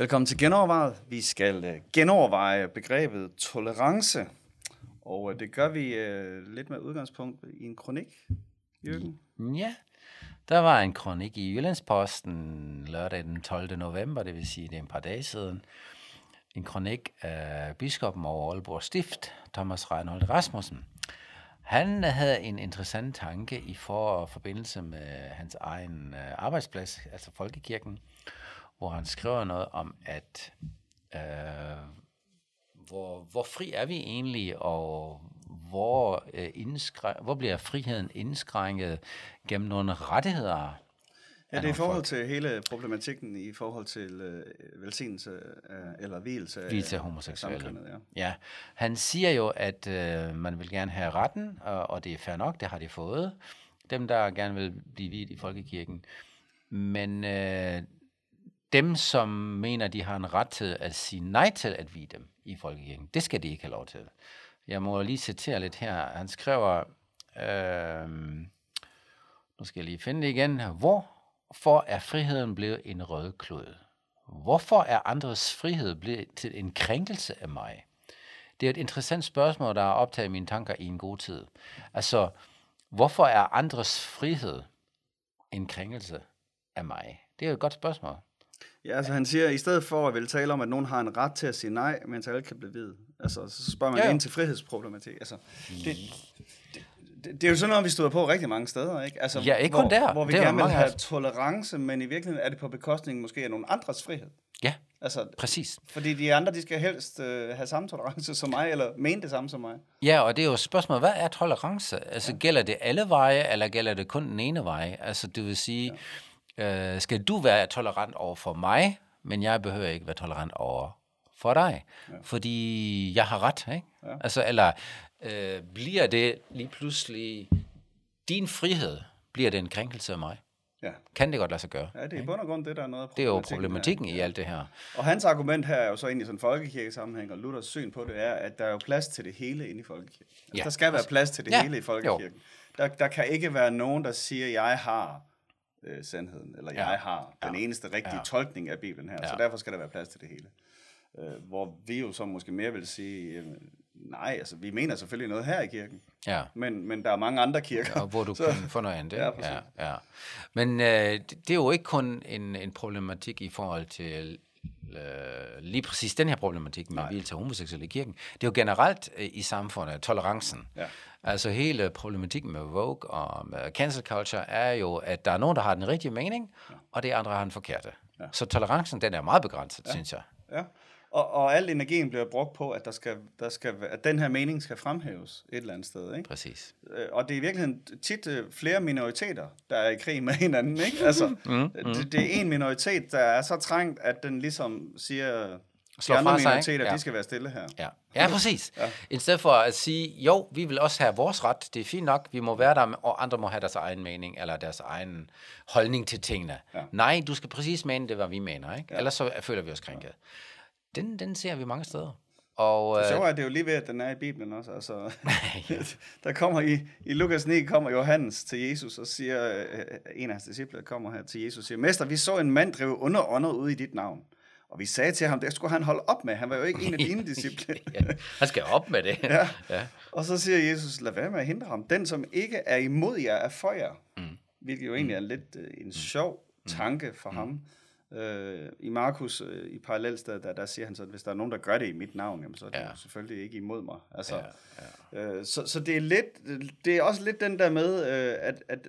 Velkommen til Genovervejet. Vi skal øh, genoverveje begrebet tolerance, og øh, det gør vi øh, lidt med udgangspunkt i en kronik, Jørgen. Ja, der var en kronik i Jyllandsposten lørdag den 12. november, det vil sige, det er en par dage siden. En kronik af biskoppen over Aalborg Stift, Thomas Reinhold Rasmussen. Han øh, havde en interessant tanke i for forbindelse med hans egen arbejdsplads, altså Folkekirken, hvor han skriver noget om, at øh, hvor, hvor fri er vi egentlig, og hvor, øh, indskræ- hvor bliver friheden indskrænket gennem nogle rettigheder? Ja, det er i forhold folk. til hele problematikken i forhold til øh, velsignelse øh, eller hvilelse af, af homoseksuelle. ja. ja, han siger jo, at øh, man vil gerne have retten, og, og det er fair nok, det har de fået, dem der gerne vil blive vidt i folkekirken. Men øh, dem, som mener, de har en ret til at sige nej til at vide dem i folkekirken, det skal de ikke have lov til. Jeg må lige citere lidt her. Han skriver, øh, nu skal jeg lige finde det igen. Hvorfor er friheden blevet en rød klud? Hvorfor er andres frihed blevet til en krænkelse af mig? Det er et interessant spørgsmål, der har optaget mine tanker i en god tid. Altså, hvorfor er andres frihed en krænkelse af mig? Det er et godt spørgsmål. Ja, altså han siger, at i stedet for at vil tale om, at nogen har en ret til at sige nej, mens alle kan blive ved, altså så spørger man ja, ind til frihedsproblematik. Altså, det, det, det, er jo sådan noget, vi stod på rigtig mange steder, ikke? Altså, ja, ikke kun hvor, der. Hvor vi det gerne vil have tolerance, men i virkeligheden er det på bekostning måske af nogle andres frihed. Ja, altså, præcis. Fordi de andre, de skal helst øh, have samme tolerance som mig, eller mene det samme som mig. Ja, og det er jo spørgsmålet, hvad er tolerance? Altså, ja. gælder det alle veje, eller gælder det kun den ene vej? Altså, det vil sige... Ja øh, skal du være tolerant over for mig, men jeg behøver ikke være tolerant over for dig, ja. fordi jeg har ret, ikke? Ja. Altså, eller øh, bliver det lige pludselig din frihed, bliver det en krænkelse af mig? Ja. Kan det godt lade sig gøre? Ja, det er i bund og grund det, der er noget af Det er jo problematikken her. i alt det her. Og hans argument her er jo så egentlig sådan en folkekirkesammenhæng, og Luthers syn på det er, at der er jo plads til det hele inde i folkekirken. Altså, ja. Der skal være plads til det ja. hele i folkekirken. Der, der kan ikke være nogen, der siger, jeg har øh, sandheden, eller ja. jeg har den ja. eneste rigtige ja. tolkning af Bibelen her, ja. så derfor skal der være plads til det hele. Øh, hvor vi jo så måske mere vil sige, øh, nej, altså vi mener selvfølgelig noget her i kirken, ja. men, men der er mange andre kirker. Ja, hvor du så, kan få noget andet. Ja, ja, ja. Men øh, det er jo ikke kun en, en problematik i forhold til øh, lige præcis den her problematik med hvil til homoseksuelle i kirken. Det er jo generelt øh, i samfundet, tolerancen. Ja. Altså hele problematikken med Vogue og med cancel culture er jo, at der er nogen, der har den rigtige mening, ja. og det andre har den forkerte. Ja. Så tolerancen, den er meget begrænset, ja. synes jeg. Ja, og, og al energien bliver brugt på, at, der skal, der skal, at den her mening skal fremhæves et eller andet sted. Ikke? Præcis. Øh, og det er i virkeligheden tit øh, flere minoriteter, der er i krig med hinanden. Ikke? Altså, mm, mm. Det, det er en minoritet, der er så trængt, at den ligesom siger, de andre minoriteter, ja. de skal være stille her. Ja, ja præcis. Ja. I stedet for at sige, jo, vi vil også have vores ret, det er fint nok, vi må være der, og andre må have deres egen mening, eller deres egen holdning til tingene. Ja. Nej, du skal præcis mene det, hvad vi mener, ikke? Ja. ellers så føler vi os krænket. Ja. Den, den ser vi mange steder. Og, det sjove er, det er jo lige ved, at den er i Bibelen også. Altså, der kommer i, i Lukas 9, kommer Johannes til Jesus og siger, øh, en af hans disciple kommer her til Jesus og siger, Mester, vi så en mand drive under ånder ud i dit navn. Og vi sagde til ham, det skulle han holde op med. Han var jo ikke en af dine disciple. ja, han skal op med det. ja. ja. Og så siger Jesus, lad være med at hindre ham. Den, som ikke er imod jer, er for jer. Mm. Hvilket jo egentlig er lidt uh, en sjov tanke for mm. ham. Uh, I Markus, uh, i parallelsted, der, der siger han så, at hvis der er nogen, der gør det i mit navn, jamen, så er det ja. selvfølgelig ikke imod mig. Altså, ja, ja. Uh, så, så det er lidt, det er også lidt den der med, uh, at, at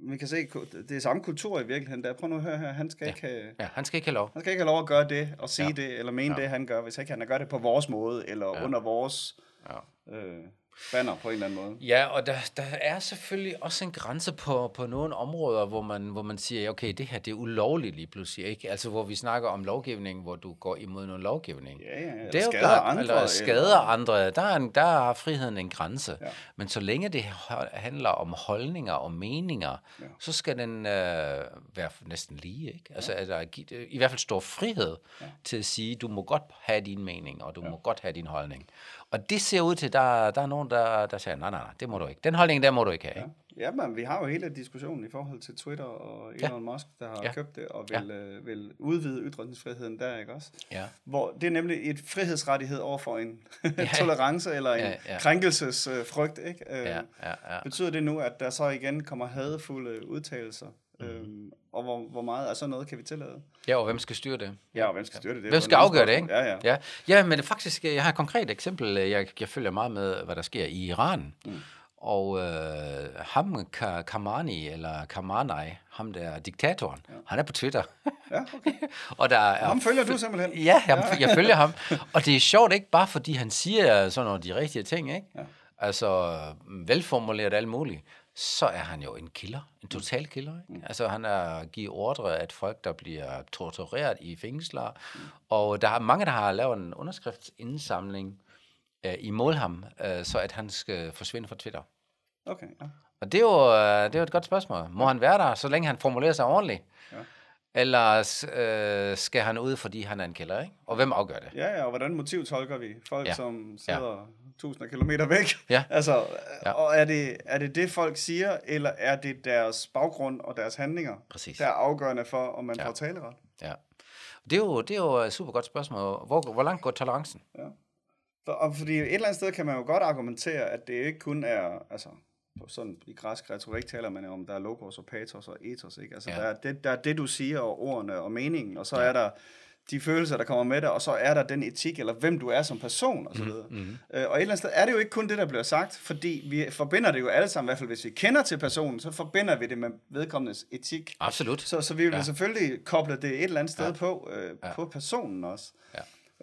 vi kan se, det er samme kultur i virkeligheden. Der. Prøv nu at høre her, han skal, ja. ikke have, ja, han skal ikke have lov. Han skal ikke have lov at gøre det, og sige ja. det, eller mene ja. det, han gør, hvis ikke han gør det på vores måde, eller ja. under vores... Ja. Øh, banner på en eller anden måde. Ja, og der, der er selvfølgelig også en grænse på, på nogle områder, hvor man, hvor man siger, okay, det her det er ulovligt lige pludselig, ikke? Altså, hvor vi snakker om lovgivning, hvor du går imod noget lovgivning. Ja, ja, det er jo skader andre, eller skader eller... andre, der, er en, der har friheden en grænse. Ja. Men så længe det handler om holdninger og meninger, ja. så skal den øh, være næsten lige, ikke? Altså, ja. der, i hvert fald stor frihed ja. til at sige, du må godt have din mening, og du ja. må godt have din holdning. Og det ser ud til, der, der er nogen, der, der siger, nej, nej, nej, det må du ikke. Den holdning, der må du ikke have. Ja. Ja, men vi har jo hele diskussionen i forhold til Twitter og Elon ja. Musk, der har ja. købt det og vil, ja. øh, vil udvide ytringsfriheden der, ikke også? Ja. Hvor det er nemlig et frihedsrettighed over for en ja. tolerance eller en ja, ja. krænkelsesfrygt, ikke? Øh, ja, ja, ja. Betyder det nu, at der så igen kommer hadefulde udtalelser? Mm. Øhm, og hvor, hvor meget af sådan noget kan vi tillade? Ja, og hvem skal styre det? Ja, og hvem skal styre det? det hvem skal afgøre det, ikke? Ja, ja. ja. Ja, men det faktisk, jeg har et konkret eksempel. Jeg, jeg følger meget med, hvad der sker i Iran. Mm. Og øh, ham, Kamani, eller Kamanai, ham der diktatoren, ja. han er på Twitter. Ja, okay. og der er, ham følger du simpelthen? Ja, jeg, jeg følger ham. Og det er sjovt ikke bare, fordi han siger sådan nogle de rigtige ting, ikke? Ja. Altså velformuleret alt muligt så er han jo en killer, en total killer. Ikke? Mm. Altså han er givet ordre, at folk, der bliver tortureret i fængsler, mm. og der er mange, der har lavet en underskriftsindsamling øh, imod ham, øh, så at han skal forsvinde fra Twitter. Okay, ja. Og det er, jo, øh, det er jo et godt spørgsmål. Må ja. han være der, så længe han formulerer sig ordentligt? Ja. Eller øh, skal han ud, fordi han er en kælder, ikke? Og hvem afgør det? Ja, ja, og hvordan motiv tolker vi? Folk, ja. som sidder ja. Tusinder af kilometer væk. Ja. altså, ja. Og er det, er det det, folk siger, eller er det deres baggrund og deres handlinger, Præcis. der er afgørende for, om man ja. får taleret? Ja. Det er, jo, det er jo et super godt spørgsmål. Hvor, hvor langt går tolerancen? Ja. For, og fordi et eller andet sted kan man jo godt argumentere, at det ikke kun er, altså sådan i græsk retorik taler man om, der er logos og patos og ethos, ikke? Altså ja. der, er det, der er det, du siger, og ordene og meningen, og så ja. er der de følelser, der kommer med det, og så er der den etik, eller hvem du er som person, og så mhm, videre. Mm-hmm. Øh, og et eller andet sted er det jo ikke kun det, der bliver sagt, fordi vi forbinder det jo alle sammen, i hvert fald hvis vi kender til personen, så forbinder vi det med vedkommendes etik. Absolut. Så, så vi vil ja. selvfølgelig koble det et eller andet sted ja. på, øh, ja. på personen også. Ja.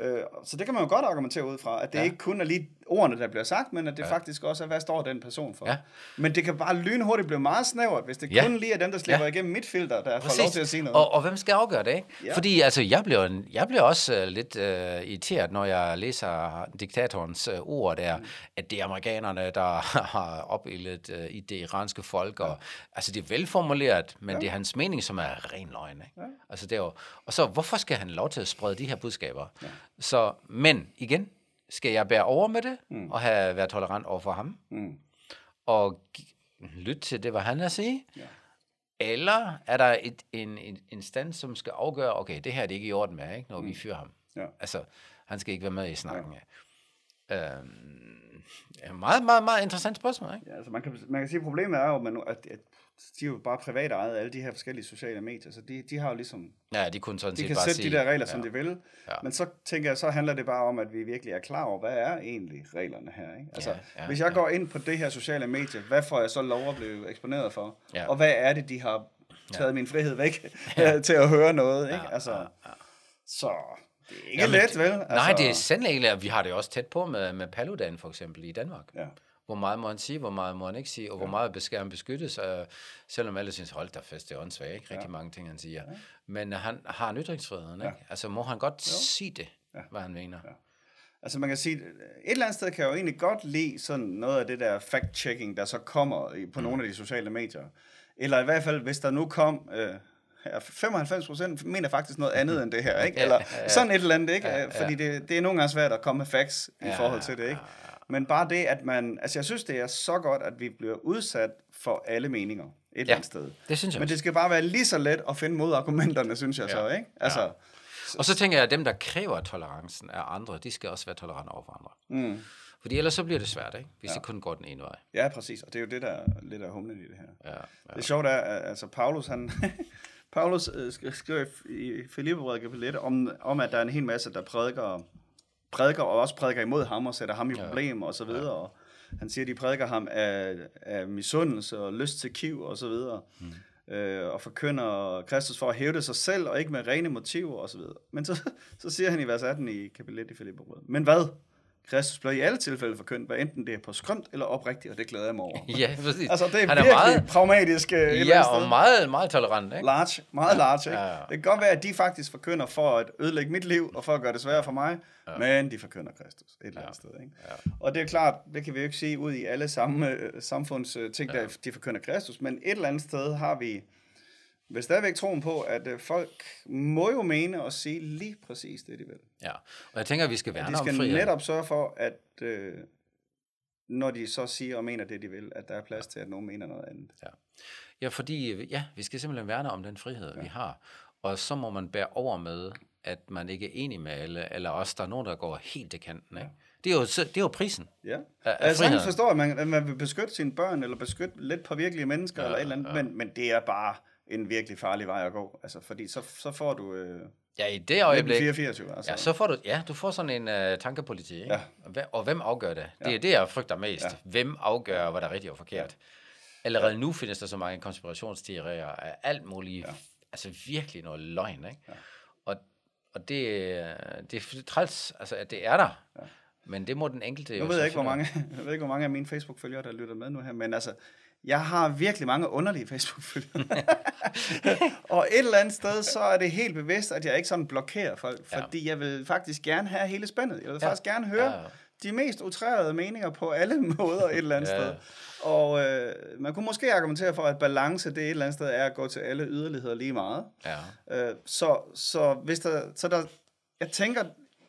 Øh, så det kan man jo godt argumentere ud fra, at det ja. ikke kun er lige ordene, der bliver sagt, men at det ja. faktisk også er, hvad står den person for. Ja. Men det kan bare lynhurtigt blive meget snævert, hvis det ja. kun lige er dem, der slipper ja. igennem mit filter, der Præcis. får lov til at sige noget. Og, og hvem skal afgøre det, ikke? Ja. Fordi altså, jeg bliver, jeg bliver også uh, lidt uh, irriteret, når jeg læser diktatorens uh, ord der, mm. at det er amerikanerne, der har opildet uh, i det iranske folk, og ja. altså det er velformuleret, men ja. det er hans mening, som er ren løgn. Ikke? Ja. Altså, det er jo, og så, hvorfor skal han lov til at sprede de her budskaber? Ja. Så, men igen, skal jeg bære over med det, mm. og have været tolerant over for ham, mm. og lytte til det, hvad han har at sige, ja. eller er der et, en, en instans, som skal afgøre, okay, det her er det ikke i orden med, ikke, når mm. vi fyrer ham. Ja. Altså, han skal ikke være med i snakken. Ja. Øhm, meget, meget, meget interessant spørgsmål, ikke? Ja, altså man kan, man kan sige, at problemet er jo, at, man, at, at de er jo bare privat ejet alle de her forskellige sociale medier, så de, de har jo ligesom... Ja, de kunne sådan de set kan bare sætte sige, de der regler, som ja. de vil. Ja. Men så tænker jeg, så handler det bare om, at vi virkelig er klar over, hvad er egentlig reglerne her, ikke? Altså, ja, ja, hvis jeg ja. går ind på det her sociale medie, hvad får jeg så lov at blive eksponeret for? Ja. Og hvad er det, de har taget ja. min frihed væk ja. til at høre noget, ikke? Ja, altså, ja, ja. Så det er ikke Jamen, let, vel? Altså, nej, det er sandelig ikke Vi har det også tæt på med, med Paludan, for eksempel, i Danmark. Ja hvor meget må han sige, hvor meget må han ikke sige, og hvor meget skal han beskyttes, øh, selvom alle synes, hold da fest, det er åndssvagt, ikke? Rigtig ja. mange ting, han siger. Ja. Men han har en ytringsfriheden, ikke? Ja. Altså, må han godt jo. sige det, ja. hvad han mener. Ja. Altså man kan sige, et eller andet sted kan jeg jo egentlig godt lide sådan noget af det der fact-checking, der så kommer på mm. nogle af de sociale medier. Eller i hvert fald, hvis der nu kom... Øh, 95 procent mener faktisk noget andet end det her, ikke? Eller sådan et eller andet, ikke? Ja, ja. Fordi det, det er nogle gange svært at komme med facts i ja, forhold til det, ikke? Men bare det, at man... Altså, jeg synes, det er så godt, at vi bliver udsat for alle meninger et ja, eller andet sted. det synes jeg Men det skal bare være lige så let at finde modargumenterne, synes jeg ja. så, ikke? Altså, ja. Og så tænker jeg, at dem, der kræver tolerancen af andre, de skal også være tolerante over for andre. Mm. Fordi ellers så bliver det svært, ikke? hvis ja. det kun går den ene vej. Ja, præcis. Og det er jo det, der er lidt af humlen i det her. Ja, ja. Det sjovt er, at altså, Paulus, han... Paulus øh, skriver i Filipperbrevet kapitel 1 om, om, at der er en hel masse, der prædiker prædiker og også prædiker imod ham og sætter ham i ja. problemer og så videre. Ja. Og han siger, at de prædiker ham af, af misundelse og lyst til kiv og så videre. Mm. Øh, og forkynder Kristus for at hævde sig selv og ikke med rene motiver og så videre. Men så, så siger han i vers 18 i kapitel 1 i Filipperbrevet. Men hvad? Kristus bliver i alle tilfælde forkyndt, hvad enten det er på skrømt eller oprigtigt, og det glæder jeg mig over. Ja, præcis. Altså, det er Han virkelig er meget, pragmatisk øh, et ja, og meget, meget tolerant, ikke? Large, meget large, ikke? Ja, ja. Det kan godt være, at de faktisk forkynder for at ødelægge mit liv, og for at gøre det sværere for mig, ja. men de forkynder Kristus et eller andet sted, ikke? Ja. Og det er klart, det kan vi jo ikke sige ud i alle samme øh, samfundsting, der de forkynder Kristus, men et eller andet sted har vi vel stadigvæk troen på, at øh, folk må jo mene og sige lige præcis det, de vil. Ja, og jeg tænker, at vi skal værne De om skal frihed. netop sørge for, at øh, når de så siger og mener det, de vil, at der er plads til, at nogen mener noget andet. Ja. ja, fordi ja, vi skal simpelthen værne om den frihed, ja. vi har. Og så må man bære over med, at man ikke er enig med alle, eller også der er nogen, der går helt til kanten. Ikke? Det, er jo, så- det er jo prisen. Ja. af Jeg sagtens friheden. forstår, at man, at man vil beskytte sine børn, eller beskytte lidt påvirkelige mennesker, Ja, eller et eller andet, ja. men, men det er bare en virkelig farlig vej at gå. Altså, fordi så, så får du øh, Ja, i det øjeblik. 1924. Altså. Ja, så får du, ja, du får sådan en uh, tankepoliti, ikke? Ja. Og, hvem, afgør det? Det Ja. er det, jeg frygter mest. Ja. Hvem afgør, hvad der er rigtigt og forkert? Allerede nu findes der så mange konspirationsteorier af alt muligt, ja. altså virkelig noget løgn, ikke? Ja. Og, og det, øh, det er træls, altså at det er der. Ja. Men det må den enkelte Nu jo ved jeg ikke, hvor mange, jeg ved ikke, hvor mange af mine Facebook-følgere, der lytter med nu her, men altså, jeg har virkelig mange underlige Facebook-følgere. og et eller andet sted, så er det helt bevidst, at jeg ikke sådan blokerer folk, Ja. fordi jeg vil faktisk gerne have hele spændet. Jeg vil Ja. faktisk gerne høre Ja, ja. de mest utrærede meninger på alle måder et eller andet Ja. sted. Og øh, man kunne måske argumentere for, at balance det et eller andet sted er at gå til alle yderligheder lige meget. Ja. Øh, så, så hvis der, så der, jeg tænker,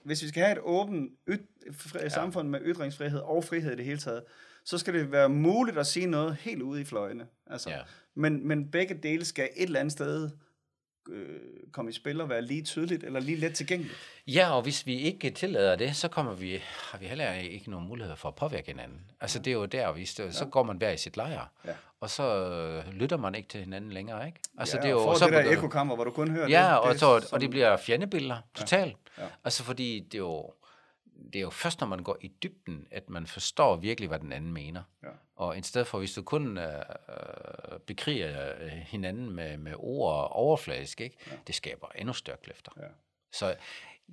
hvis vi skal have et åbent yt, fri, ja. samfund med ytringsfrihed og frihed i det hele taget, så skal det være muligt at sige noget helt ude i fløjene. Altså, Ja. men, men begge dele skal et eller andet sted øh, komme i spil og være lige tydeligt eller lige let tilgængeligt. Ja, og hvis vi ikke tillader det, så kommer vi, har vi heller ikke nogen mulighed for at påvirke hinanden. Altså det er jo der, hvis det, så går man hver i sit lejr, Ja. og så øh, lytter man ikke til hinanden længere, ikke? Altså ja, det er jo og så det der ekokammer, hvor du kun hører Ja, det. og, det, så, og det bliver fjendebilleder, totalt. Ja. Ja. Altså fordi det er jo, det er jo først, når man går i dybden, at man forstår virkelig, hvad den anden mener. Ja. Og i stedet for, hvis du kun øh, øh, bekriger øh, hinanden med, med ord og overfladisk, ikke? Ja. det skaber endnu større kløfter. Ja. Så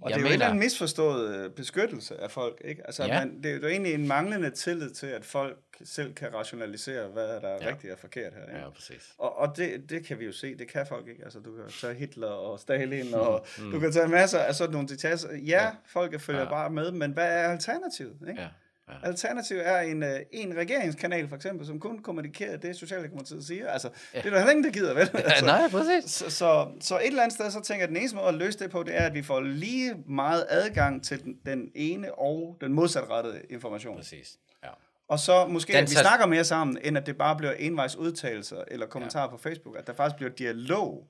Og jeg det er jo mener, en misforstået øh, beskyttelse af folk, ikke? Altså, Ja. man, det er jo egentlig en manglende tillid til, at folk selv kan rationalisere, hvad der er Ja. rigtigt og forkert her. Ikke? Ja, præcis. Og, og det, det kan vi jo se, det kan folk ikke. Altså, du kan tage Hitler og Stalin, og mm. du kan tage masser af sådan nogle detaljer. Ja, Ja. folk følger ja. bare med, men hvad er alternativet? Ikke? Ja. Ja. Alternativet er en, øh, en regeringskanal, for eksempel, som kun kommunikerer det, Socialdemokratiet siger. Altså, ja. det er der heller ingen, der gider, vel? Ja, altså, nej, præcis. så, så, så et eller andet sted, så tænker jeg, at den eneste måde at løse det på, det er, at vi får lige meget adgang til den, den ene og den modsatrettede information. Præcis. Ja. Og så måske, Den at vi tager- snakker mere sammen, end at det bare bliver envejs udtalelser eller kommentarer ja. på Facebook. At der faktisk bliver dialog.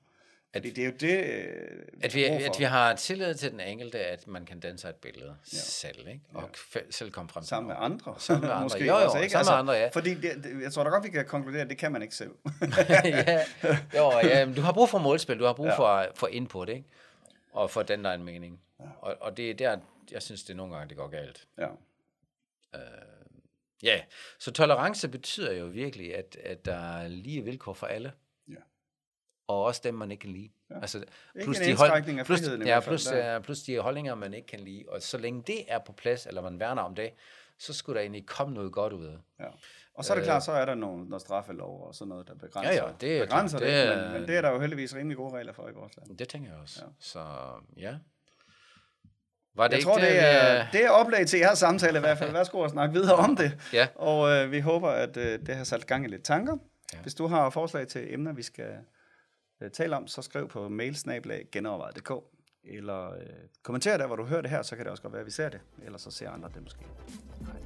Fordi det er jo det, øh, At vi, at vi har tillid til den enkelte, at man kan danne sig et billede ja. selv, ikke? og ja. selv komme frem til Sammen med andre. Sammen med andre. Måske Jo, jo, også, ikke? sammen med andre, ja. Fordi det, det, jeg tror da godt, vi kan konkludere, at det kan man ikke selv. ja, jo, ja, du har brug for målspil, du har brug Ja. for, for input, ikke? Og for den, der er en mening. Ja. Og, og det er der, jeg synes, det nogle gange, det går galt. ja. Ja, så tolerance betyder jo virkelig, at, at der er lige vilkår for alle. Ja. Og også dem, man ikke kan lide. Ja. Altså, en de af plus, ja, plus, der. uh, plus de holdninger, man ikke kan lide. Og så længe det er på plads, eller man værner om det, så skulle der egentlig komme noget godt ud af det. Ja. Og så er det klart, så er der nogle, nogle straffelov og sådan noget, der begrænser, Øh. Ja, ja, det er begrænser klart. det, Det det men, men det er der jo heldigvis rimelig gode regler for i vores land. Det tænker jeg også. Ja. Ja. Så ja. Var det Jeg ikke tror, det vi, er, øh, det er oplag til jeres samtale i hvert fald. Værsgo og snakke videre om det. Ja. Og øh, vi håber, at øh, det har sat gang i lidt tanker. Ja. Ja. Hvis du har forslag til emner, vi skal øh, tale om, så skriv på mailsnablag.genovervejet.dk eller øh, kommenter der, hvor du hører det her, så kan det også godt være, at vi ser det. eller så ser andre det måske. Hej.